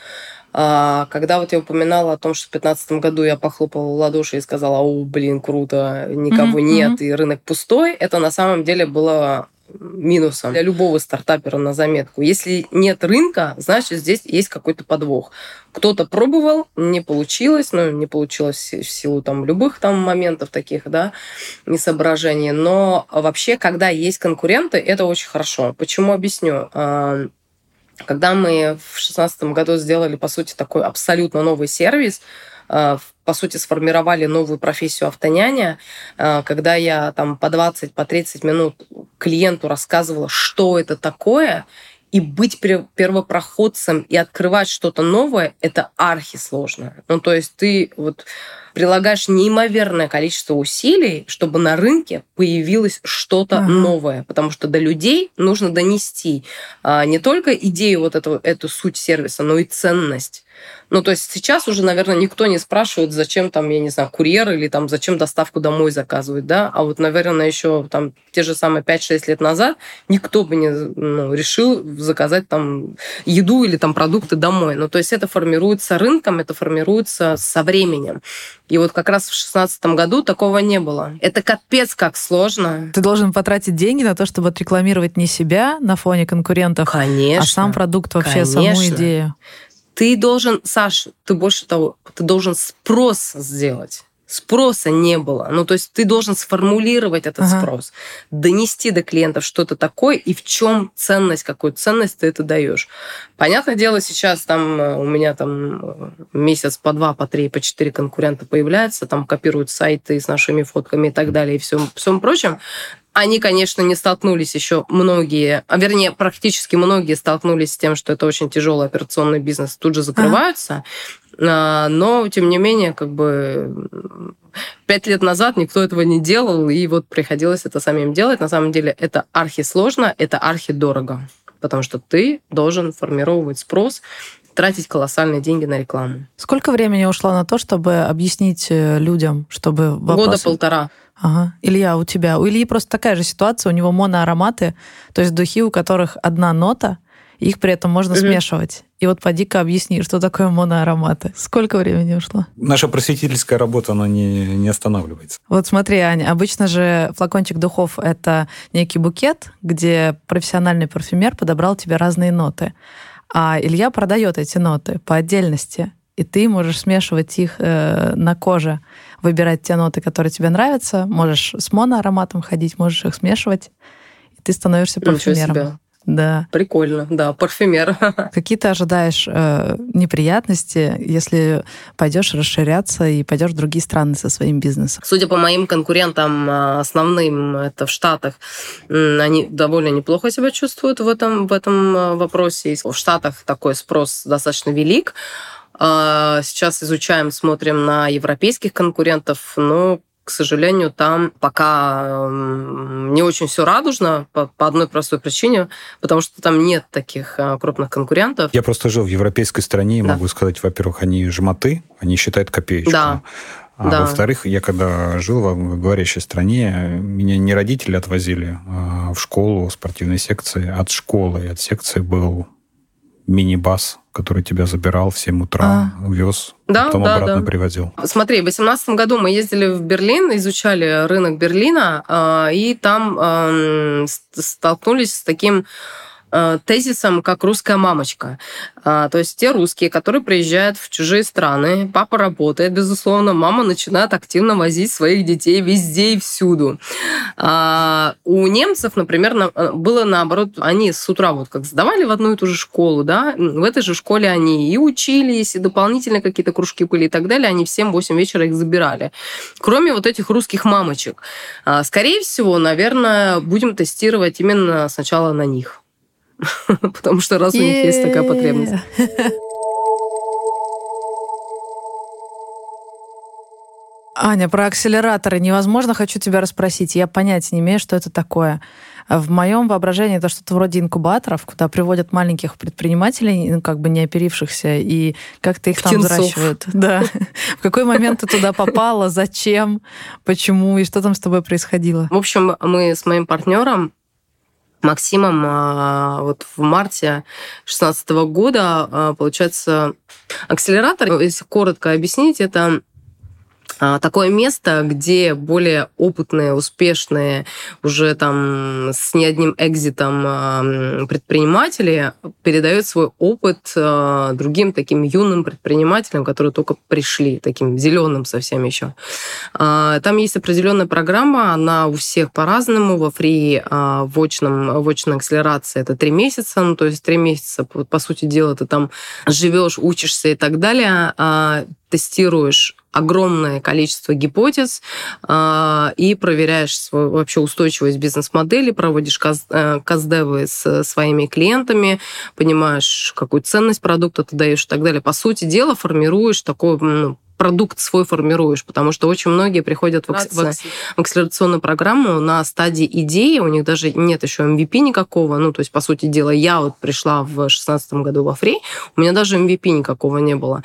А, когда вот я упоминала о том, что в 2015 году я похлопала в ладоши и сказала, о, блин, круто, никого mm-hmm. нет, и рынок пустой, это на самом деле было минусом для любого стартапера на заметку. Если нет рынка, значит, здесь есть какой-то подвох. Кто-то пробовал, не получилось, ну, не получилось в силу там любых там моментов таких, да, несоображений. Но вообще, когда есть конкуренты, это очень хорошо. Почему объясню? А, когда мы в 2016 году сделали, по сути, такой абсолютно новый сервис, а, по сути, сформировали новую профессию автоняня, а, когда я там по 20, по 30 минут клиенту рассказывала, что это такое, и быть первопроходцем и открывать что-то новое, это архисложно. Ну, то есть ты вот прилагаешь неимоверное количество усилий, чтобы на рынке появилось что-то ага. новое, потому что до людей нужно донести а, не только идею вот этого, эту суть сервиса, но и ценность. Ну, то есть сейчас уже, наверное, никто не спрашивает, зачем там, я не знаю, курьер или там зачем доставку домой заказывать, да, а вот, наверное, еще там те же самые 5-6 лет назад никто бы не ну, решил заказать там еду или там продукты домой. Ну, то есть это формируется рынком, это формируется со временем. И вот как раз в 2016 году такого не было. Это капец как сложно. Ты должен потратить деньги на то, чтобы отрекламировать не себя на фоне конкурентов, Конечно. а сам продукт вообще, Конечно. саму идею. Ты должен, Саш, ты больше того, ты должен спрос сделать. Спроса не было. Ну, то есть ты должен сформулировать этот ага. спрос, донести до клиентов что-то такое и в чем ценность, какую ценность ты это даешь. Понятное дело, сейчас там э, у меня там э, месяц по два, по три, по четыре конкурента появляются, там копируют сайты с нашими фотками и так далее и всем, всем прочем. Они, конечно, не столкнулись еще многие, а вернее, практически многие столкнулись с тем, что это очень тяжелый операционный бизнес, тут же закрываются. А. Но, тем не менее, как бы пять лет назад никто этого не делал, и вот приходилось это самим делать. На самом деле это архисложно, это архидорого, потому что ты должен формировать спрос, тратить колоссальные деньги на рекламу. Сколько времени ушло на то, чтобы объяснить э, людям, чтобы вопросы... Года полтора. Ага. Илья, у тебя? У Ильи просто такая же ситуация, у него моноароматы, то есть духи, у которых одна нота, их при этом можно угу. смешивать. И вот поди-ка объясни, что такое моноароматы. Сколько времени ушло? Наша просветительская работа, она не, не останавливается. Вот смотри, Аня, обычно же флакончик духов — это некий букет, где профессиональный парфюмер подобрал тебе разные ноты. А Илья продает эти ноты по отдельности, и ты можешь смешивать их э, на коже выбирать те ноты, которые тебе нравятся. Можешь с моноароматом ходить, можешь их смешивать, и ты становишься парфюмером. Ничего себе. Да. Прикольно, да, парфюмер. Какие ты ожидаешь э, неприятности, если пойдешь расширяться и пойдешь в другие страны со своим бизнесом? Судя по моим конкурентам э, основным, это в Штатах, они довольно неплохо себя чувствуют в этом, в этом э, вопросе. В Штатах такой спрос достаточно велик. А, сейчас изучаем, смотрим на европейских конкурентов, но к сожалению, там пока не очень все радужно по, по одной простой причине, потому что там нет таких а, крупных конкурентов. Я просто жил в европейской стране и да. могу сказать, во-первых, они жмоты, они считают копеечку. Да. А да. во-вторых, я когда жил в говорящей стране, меня не родители отвозили а в школу, спортивной секции. От школы от секции был мини-бас, который тебя забирал в 7 утра, а. вез, да, потом да, обратно да. привозил. Смотри, в 2018 году мы ездили в Берлин, изучали рынок Берлина, а, и там столкнулись с таким тезисом как русская мамочка. А, то есть те русские, которые приезжают в чужие страны, папа работает, безусловно, мама начинает активно возить своих детей везде и всюду. А, у немцев, например, э, было наоборот, они с утра вот как сдавали в одну и ту же школу, да, в этой же школе они и учились, и дополнительно какие-то кружки были и так далее, они в 7-8 вечера их забирали. Кроме вот этих русских мамочек. А, скорее всего, наверное, будем тестировать именно сначала на них. Потому что раз у них есть такая потребность. Аня, про акселераторы невозможно, хочу тебя расспросить. Я понятия не имею, что это такое. В моем воображении это что-то вроде инкубаторов, куда приводят маленьких предпринимателей, ну, как бы не оперившихся, и как-то их там Птенцов. взращивают. Да. В какой момент ты туда попала, зачем, почему и что там с тобой происходило? В общем, мы с моим партнером Максимом а, вот в марте 2016 года, а, получается, акселератор, если коротко объяснить, это такое место, где более опытные, успешные, уже там с не одним экзитом а, предприниматели передают свой опыт а, другим таким юным предпринимателям, которые только пришли, таким зеленым совсем еще. Там есть определенная программа, она у всех по-разному. Во фри в очном, в очной акселерации это три месяца, ну, то есть три месяца, по сути дела, ты там живешь, учишься и так далее тестируешь огромное количество гипотез э, и проверяешь свою вообще устойчивость бизнес-модели, проводишь каз, э, каздевы с своими клиентами, понимаешь, какую ценность продукта ты даешь и так далее. По сути дела, формируешь такой ну, продукт свой формируешь, потому что очень многие приходят в, акс... в акселерационную программу на стадии идеи, у них даже нет еще MVP никакого, ну, то есть, по сути дела, я вот пришла в 2016 году во Фри, у меня даже MVP никакого не было.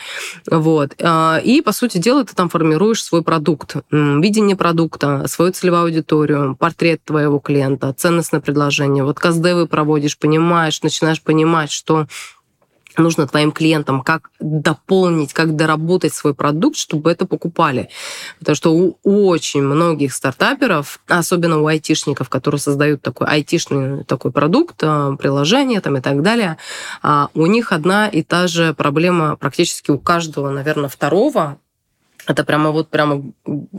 Вот. А, и, по сути дела, ты там формируешь свой продукт, видение продукта, свою целевую аудиторию, портрет твоего клиента, ценностное предложение. Вот каздевы проводишь, понимаешь, начинаешь понимать, что нужно твоим клиентам, как дополнить, как доработать свой продукт, чтобы это покупали. Потому что у очень многих стартаперов, особенно у айтишников, которые создают такой айтишный такой продукт, а, приложение там и так далее, а, у них одна и та же проблема практически у каждого, наверное, второго это прямо вот прямо,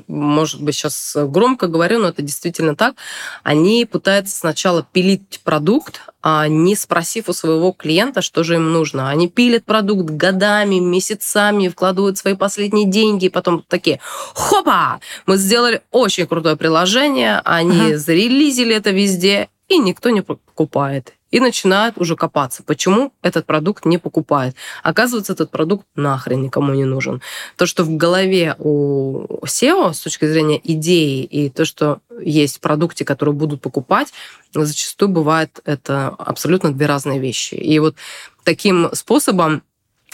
может быть, сейчас громко говорю, но это действительно так. Они пытаются сначала пилить продукт, а не спросив у своего клиента, что же им нужно. Они пилят продукт годами, месяцами, вкладывают свои последние деньги, и потом такие, хопа, мы сделали очень крутое приложение, они ага. зарелизили это везде, и никто не покупает и начинают уже копаться, почему этот продукт не покупает. Оказывается, этот продукт нахрен никому не нужен. То, что в голове у SEO с точки зрения идеи и то, что есть в продукте, которые будут покупать, зачастую бывает это абсолютно две разные вещи. И вот таким способом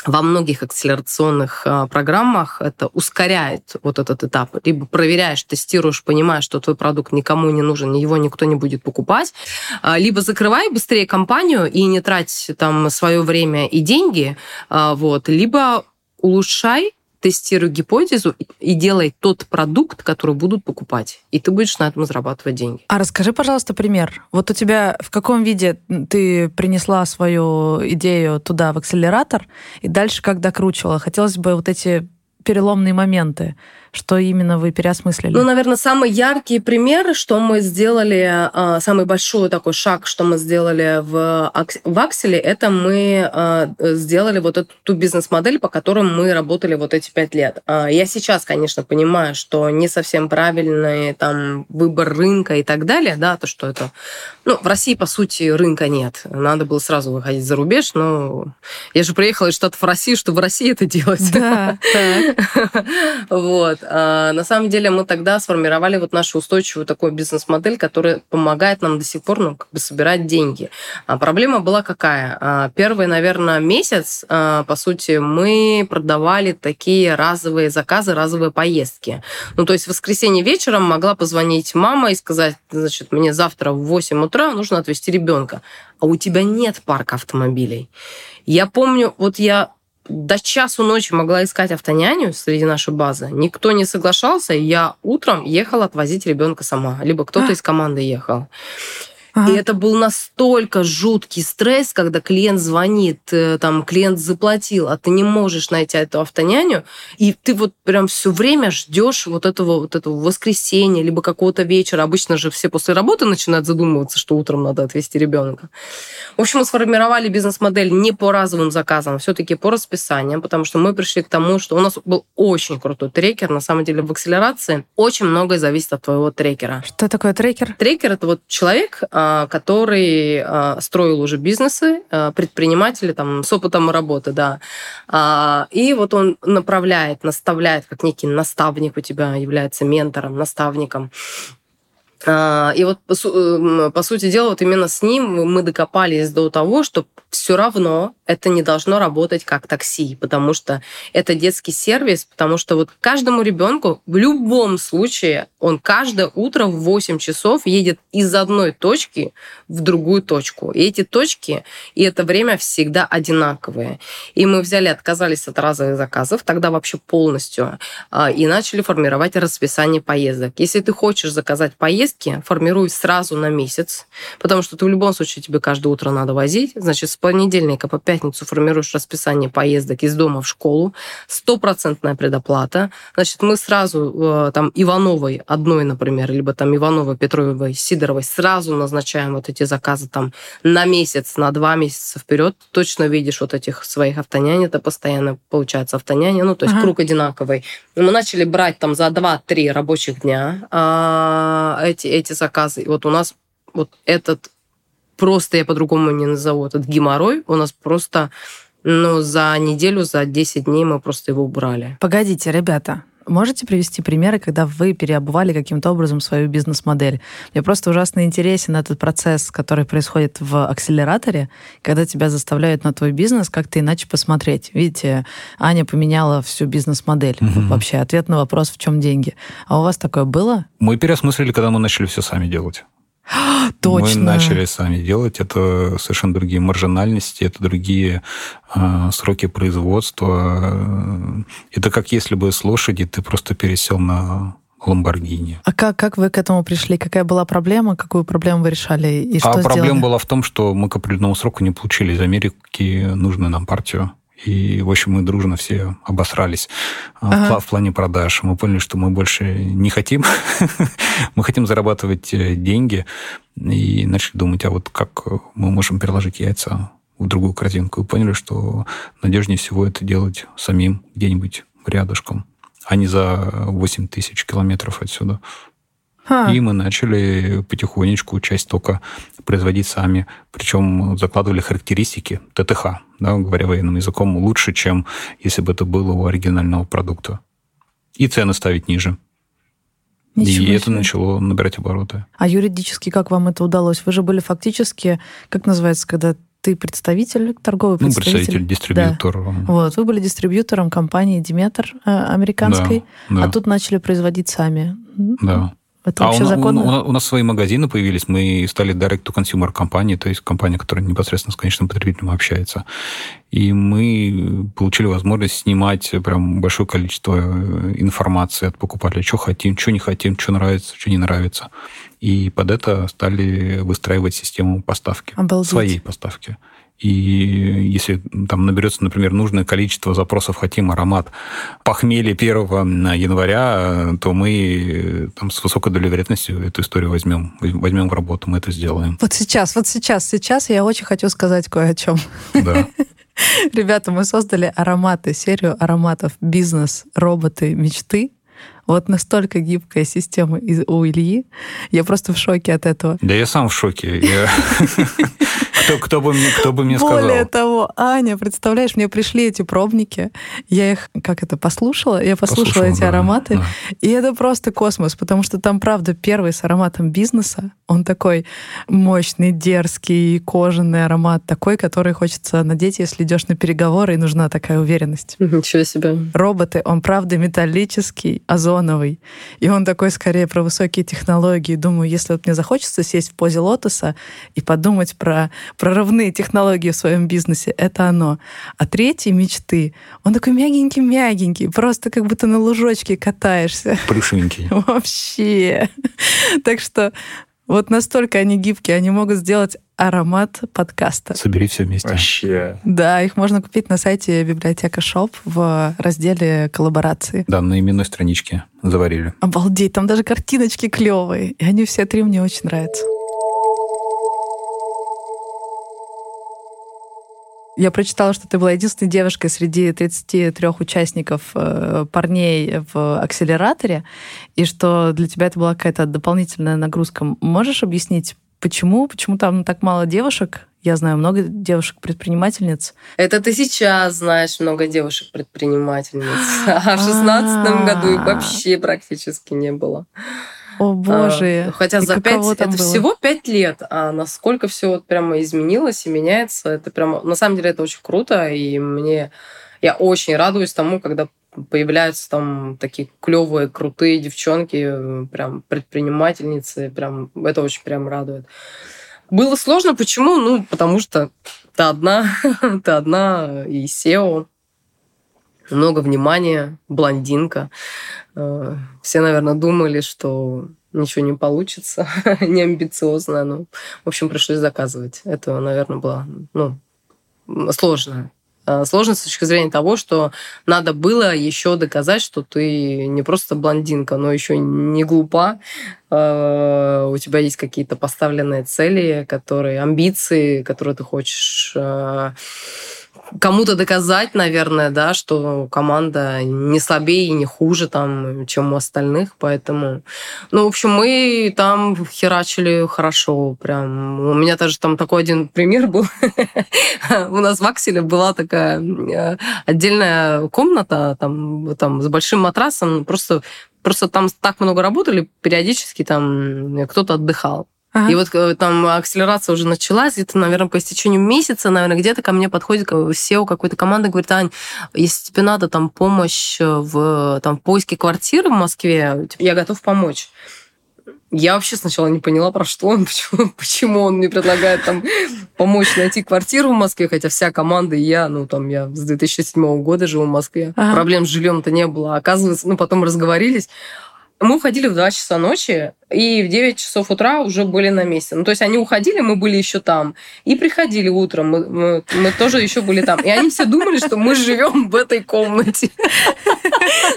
во многих акселерационных а, программах это ускоряет вот этот этап. Либо проверяешь, тестируешь, понимаешь, что твой продукт никому не нужен, его никто не будет покупать. А, либо закрывай быстрее компанию и не трать там свое время и деньги, а, вот. Либо улучшай тестируй гипотезу и делай тот продукт, который будут покупать. И ты будешь на этом зарабатывать деньги. А расскажи, пожалуйста, пример. Вот у тебя в каком виде ты принесла свою идею туда, в акселератор, и дальше как докручивала? Хотелось бы вот эти переломные моменты что именно вы переосмыслили? Ну, наверное, самый яркий пример, что мы сделали, а, самый большой такой шаг, что мы сделали в, в Акселе, это мы а, сделали вот эту ту бизнес-модель, по которой мы работали вот эти пять лет. А, я сейчас, конечно, понимаю, что не совсем правильный там выбор рынка и так далее, да, то, что это... Ну, в России, по сути, рынка нет. Надо было сразу выходить за рубеж, но я же приехала из Штатов в Россию, чтобы в России это делать. Да. Вот. А, на самом деле мы тогда сформировали вот нашу устойчивую такую бизнес-модель, которая помогает нам до сих пор ну, как бы собирать деньги. А проблема была какая? А, первый, наверное, месяц, по сути, мы продавали такие разовые заказы, разовые поездки. Ну, то есть в воскресенье вечером могла позвонить мама и сказать, значит, мне завтра в 8 утра нужно отвезти ребенка. А у тебя нет парка автомобилей. Я помню, вот я до часу ночи могла искать автоняню среди нашей базы. Никто не соглашался, я утром ехала отвозить ребенка сама. Либо кто-то а. из команды ехал. Ага. И это был настолько жуткий стресс, когда клиент звонит, э, там, клиент заплатил, а ты не можешь найти эту автоняню, и ты вот прям все время ждешь вот этого, вот этого воскресенья, либо какого-то вечера. Обычно же все после работы начинают задумываться, что утром надо отвезти ребенка. В общем, мы сформировали бизнес-модель не по разовым заказам, а все-таки по расписаниям, потому что мы пришли к тому, что у нас был очень крутой трекер. На самом деле в акселерации очень многое зависит от твоего трекера. Что такое трекер? Трекер – это вот человек, а, который а, строил уже бизнесы, а, предприниматели там, с опытом работы, да. И вот он направляет, наставляет, как некий наставник у тебя является ментором, наставником. И вот, по, по сути дела, вот именно с ним мы докопались до того, что все равно это не должно работать как такси, потому что это детский сервис, потому что вот каждому ребенку в любом случае он каждое утро в 8 часов едет из одной точки в другую точку. И эти точки и это время всегда одинаковые. И мы взяли, отказались от разовых заказов, тогда вообще полностью, а, и начали формировать расписание поездок. Если ты хочешь заказать поездки, формируй сразу на месяц, потому что ты в любом случае тебе каждое утро надо возить, значит, с понедельника по пятницу формируешь расписание поездок из дома в школу, стопроцентная предоплата. Значит, мы сразу э, там Ивановой одной, например, либо там Ивановой, Петровой, Сидоровой сразу назначаем вот эти заказы там на месяц, на два месяца вперед. Точно видишь вот этих своих автоняне, это постоянно получается автоняне, ну, то есть ага. круг одинаковый. Мы начали брать там за 2-3 рабочих дня а, эти, эти заказы. И вот у нас вот этот просто, я по-другому не назову, этот геморрой у нас просто ну, за неделю, за 10 дней мы просто его убрали. Погодите, ребята, Можете привести примеры, когда вы переобували каким-то образом свою бизнес-модель? Мне просто ужасно интересен этот процесс, который происходит в акселераторе, когда тебя заставляют на твой бизнес как-то иначе посмотреть. Видите, Аня поменяла всю бизнес-модель. Угу. Вообще, ответ на вопрос, в чем деньги. А у вас такое было? Мы переосмыслили, когда мы начали все сами делать. Точно. Мы начали сами делать. Это совершенно другие маржинальности, это другие э, сроки производства. Это как если бы с лошади ты просто пересел на Ламборгини. А как, как вы к этому пришли? Какая была проблема? Какую проблему вы решали? И что а сделали? проблема была в том, что мы к определенному сроку не получили из Америки нужную нам партию. И, в общем, мы дружно все обосрались а, ага. в, плане продаж. Мы поняли, что мы больше не хотим. мы хотим зарабатывать э, деньги. И начали думать, а вот как мы можем переложить яйца в другую корзинку. И поняли, что надежнее всего это делать самим где-нибудь рядышком, а не за 8 тысяч километров отсюда. И мы начали потихонечку часть только производить сами. Причем закладывали характеристики ТТХ, да, говоря военным языком, лучше, чем если бы это было у оригинального продукта. И цены ставить ниже. Ничего и себе. это начало набирать обороты. А юридически как вам это удалось? Вы же были фактически, как называется, когда ты представитель, торговый представитель? Ну, представитель, дистрибьютор. Да. Вот, вы были дистрибьютором компании Диметр э, американской, да, да. а тут начали производить сами. Да. Это а вообще у, законно? У, у, нас свои магазины появились, мы стали direct-to-consumer компанией, то есть компания, которая непосредственно с конечным потребителем общается. И мы получили возможность снимать прям большое количество э, информации от покупателя, что хотим, что не хотим, что нравится, что не нравится. И под это стали выстраивать систему поставки, Обалдеть. своей поставки. И если там наберется, например, нужное количество запросов «хотим аромат похмелья 1 января», то мы там с высокой долей вероятности эту историю возьмем, возьмем в работу, мы это сделаем. Вот сейчас, вот сейчас, сейчас я очень хочу сказать кое о чем. Да. Ребята, мы создали ароматы, серию ароматов «Бизнес, роботы, мечты». Вот настолько гибкая система у Ильи. Я просто в шоке от этого. Да я сам в шоке. Кто, бы мне, кто бы мне Более сказал? Более того, Аня, представляешь, мне пришли эти пробники, я их, как это, послушала, я послушала, послушала эти да, ароматы, да. и это просто космос, потому что там, правда, первый с ароматом бизнеса, он такой мощный, дерзкий, кожаный аромат, такой, который хочется надеть, если идешь на переговоры, и нужна такая уверенность. Ничего себе. Роботы, он, правда, металлический, озоновый, и он такой, скорее, про высокие технологии. Думаю, если вот мне захочется сесть в позе лотоса и подумать про прорывные технологии в своем бизнесе, это оно. А третий мечты, он такой мягенький-мягенький, просто как будто на лужочке катаешься. Плюшенький. Вообще. Так что Вот настолько они гибкие, они могут сделать аромат подкаста. Собери все вместе. Вообще. Да, их можно купить на сайте библиотека Шоп в разделе коллаборации. Да, на именной страничке заварили. Обалдеть, там даже картиночки клевые. И они все три мне очень нравятся. Я прочитала, что ты была единственной девушкой среди 33 участников э, парней в акселераторе, и что для тебя это была какая-то дополнительная нагрузка. Можешь объяснить, почему? Почему там так мало девушек? Я знаю много девушек-предпринимательниц. Это ты сейчас знаешь много девушек-предпринимательниц. А в шестнадцатом году их вообще практически не было. О боже. А, хотя И за пять, это было? всего пять лет, а насколько все вот прямо изменилось и меняется, это прямо, на самом деле это очень круто, и мне, я очень радуюсь тому, когда появляются там такие клевые, крутые девчонки, э, прям предпринимательницы, прям это очень прям радует. Было сложно, почему? Ну, потому что ты одна, ты одна и SEO, много внимания, блондинка. Э, Все, наверное, думали, что ничего не получится, не амбициозно. Ну, в общем, пришлось заказывать. Это, наверное, было ну, сложно. Э, Сложно с точки зрения того, что надо было еще доказать, что ты не просто блондинка, но еще не глупа. Э, У тебя есть какие-то поставленные цели, которые, амбиции, которые ты хочешь кому-то доказать, наверное, да, что команда не слабее и не хуже, там, чем у остальных, поэтому... Ну, в общем, мы там херачили хорошо, прям. У меня даже там такой один пример был. У нас в Акселе была такая э, отдельная комната, там, там, с большим матрасом, просто Просто там так много работали, периодически там кто-то отдыхал. Ага. И вот э, там акселерация уже началась, где-то, наверное, по истечению месяца, наверное, где-то ко мне подходит э, SEO какой-то команды, говорит, Ань, если тебе надо там помощь в там, поиске квартиры в Москве, типа, я готов помочь. Я вообще сначала не поняла, про что он, почему, почему он мне предлагает там помочь найти квартиру в Москве, хотя вся команда и я, ну там я с 2007 года живу в Москве, Ага. проблем с жильем-то не было. Оказывается, ну потом разговорились. Мы уходили в 2 часа ночи, и в 9 часов утра уже были на месте. Ну, то есть они уходили, мы были еще там. И приходили утром, мы, мы- мы тоже еще были там. И они все думали, что мы живем в этой комнате.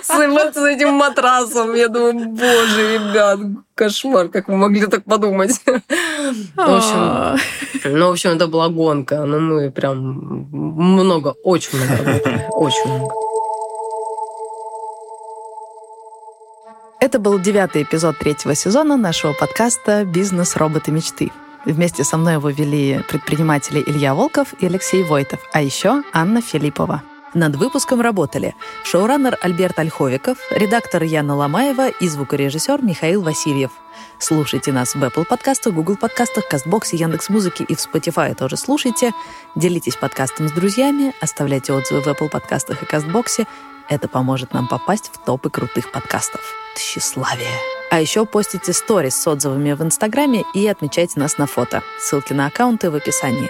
С, этим матрасом. Я думаю, боже, ребят, кошмар, как вы могли так подумать. В общем, ну, в общем, это была гонка. Ну, мы прям много, очень много. Очень много. Это был девятый эпизод третьего сезона нашего подкаста «Бизнес. Роботы. Мечты». Вместе со мной его вели предприниматели Илья Волков и Алексей Войтов, а еще Анна Филиппова. Над выпуском работали шоураннер Альберт Ольховиков, редактор Яна Ломаева и звукорежиссер Михаил Васильев. Слушайте нас в Apple подкастах, Google подкастах, Кастбоксе, Яндекс.Музыке и в Spotify тоже слушайте. Делитесь подкастом с друзьями, оставляйте отзывы в Apple подкастах и Кастбоксе. Это поможет нам попасть в топы крутых подкастов. Тщеславие. А еще постите сторис с отзывами в Инстаграме и отмечайте нас на фото. Ссылки на аккаунты в описании.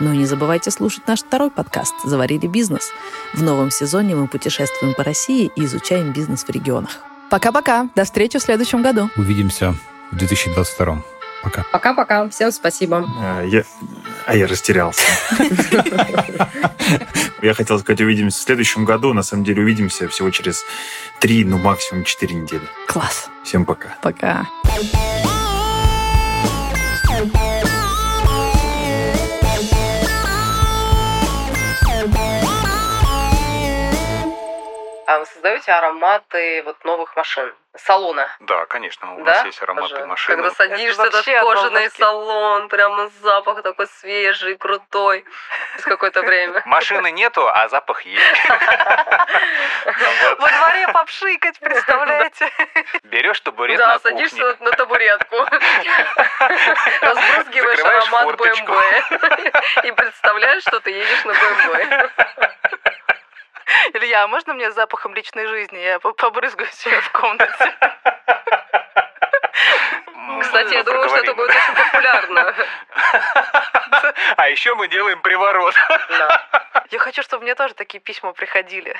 Ну и не забывайте слушать наш второй подкаст «Заварили бизнес». В новом сезоне мы путешествуем по России и изучаем бизнес в регионах. Пока-пока. До встречи в следующем году. Увидимся в 2022. Пока. Пока-пока. Всем спасибо. А, Я... А я растерялся. Я хотел сказать, увидимся в следующем году. На самом деле увидимся всего через три, ну максимум четыре недели. Класс. Всем пока. Пока. А создаете ароматы вот новых машин? Салона? Да, конечно, у да? нас есть ароматы Тоже. машины. Когда садишься Это этот кожаный салон, прямо запах такой свежий, крутой. С какое-то время. Машины нету, а запах есть. Во дворе попшикать, представляете? Берешь табурет Да, на садишься на табуретку, разбрызгиваешь аромат. БМВ и представляешь, что ты едешь на БМВ. Илья, а можно мне запахом личной жизни? Я по- побрызгаю себе в комнате. Кстати, я думаю, что это будет очень популярно. А еще мы делаем приворот. Я хочу, чтобы мне тоже такие письма приходили.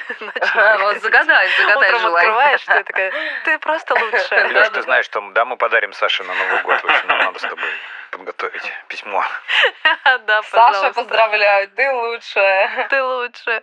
Вот загадай, загадай Утром желание. открываешь, что я такая, ты просто лучшая. Леш, ты знаешь, что да, мы подарим Саше на Новый год. В общем, нам надо с тобой подготовить письмо. Да, Саша, поздравляю, ты лучшая. Ты лучшая.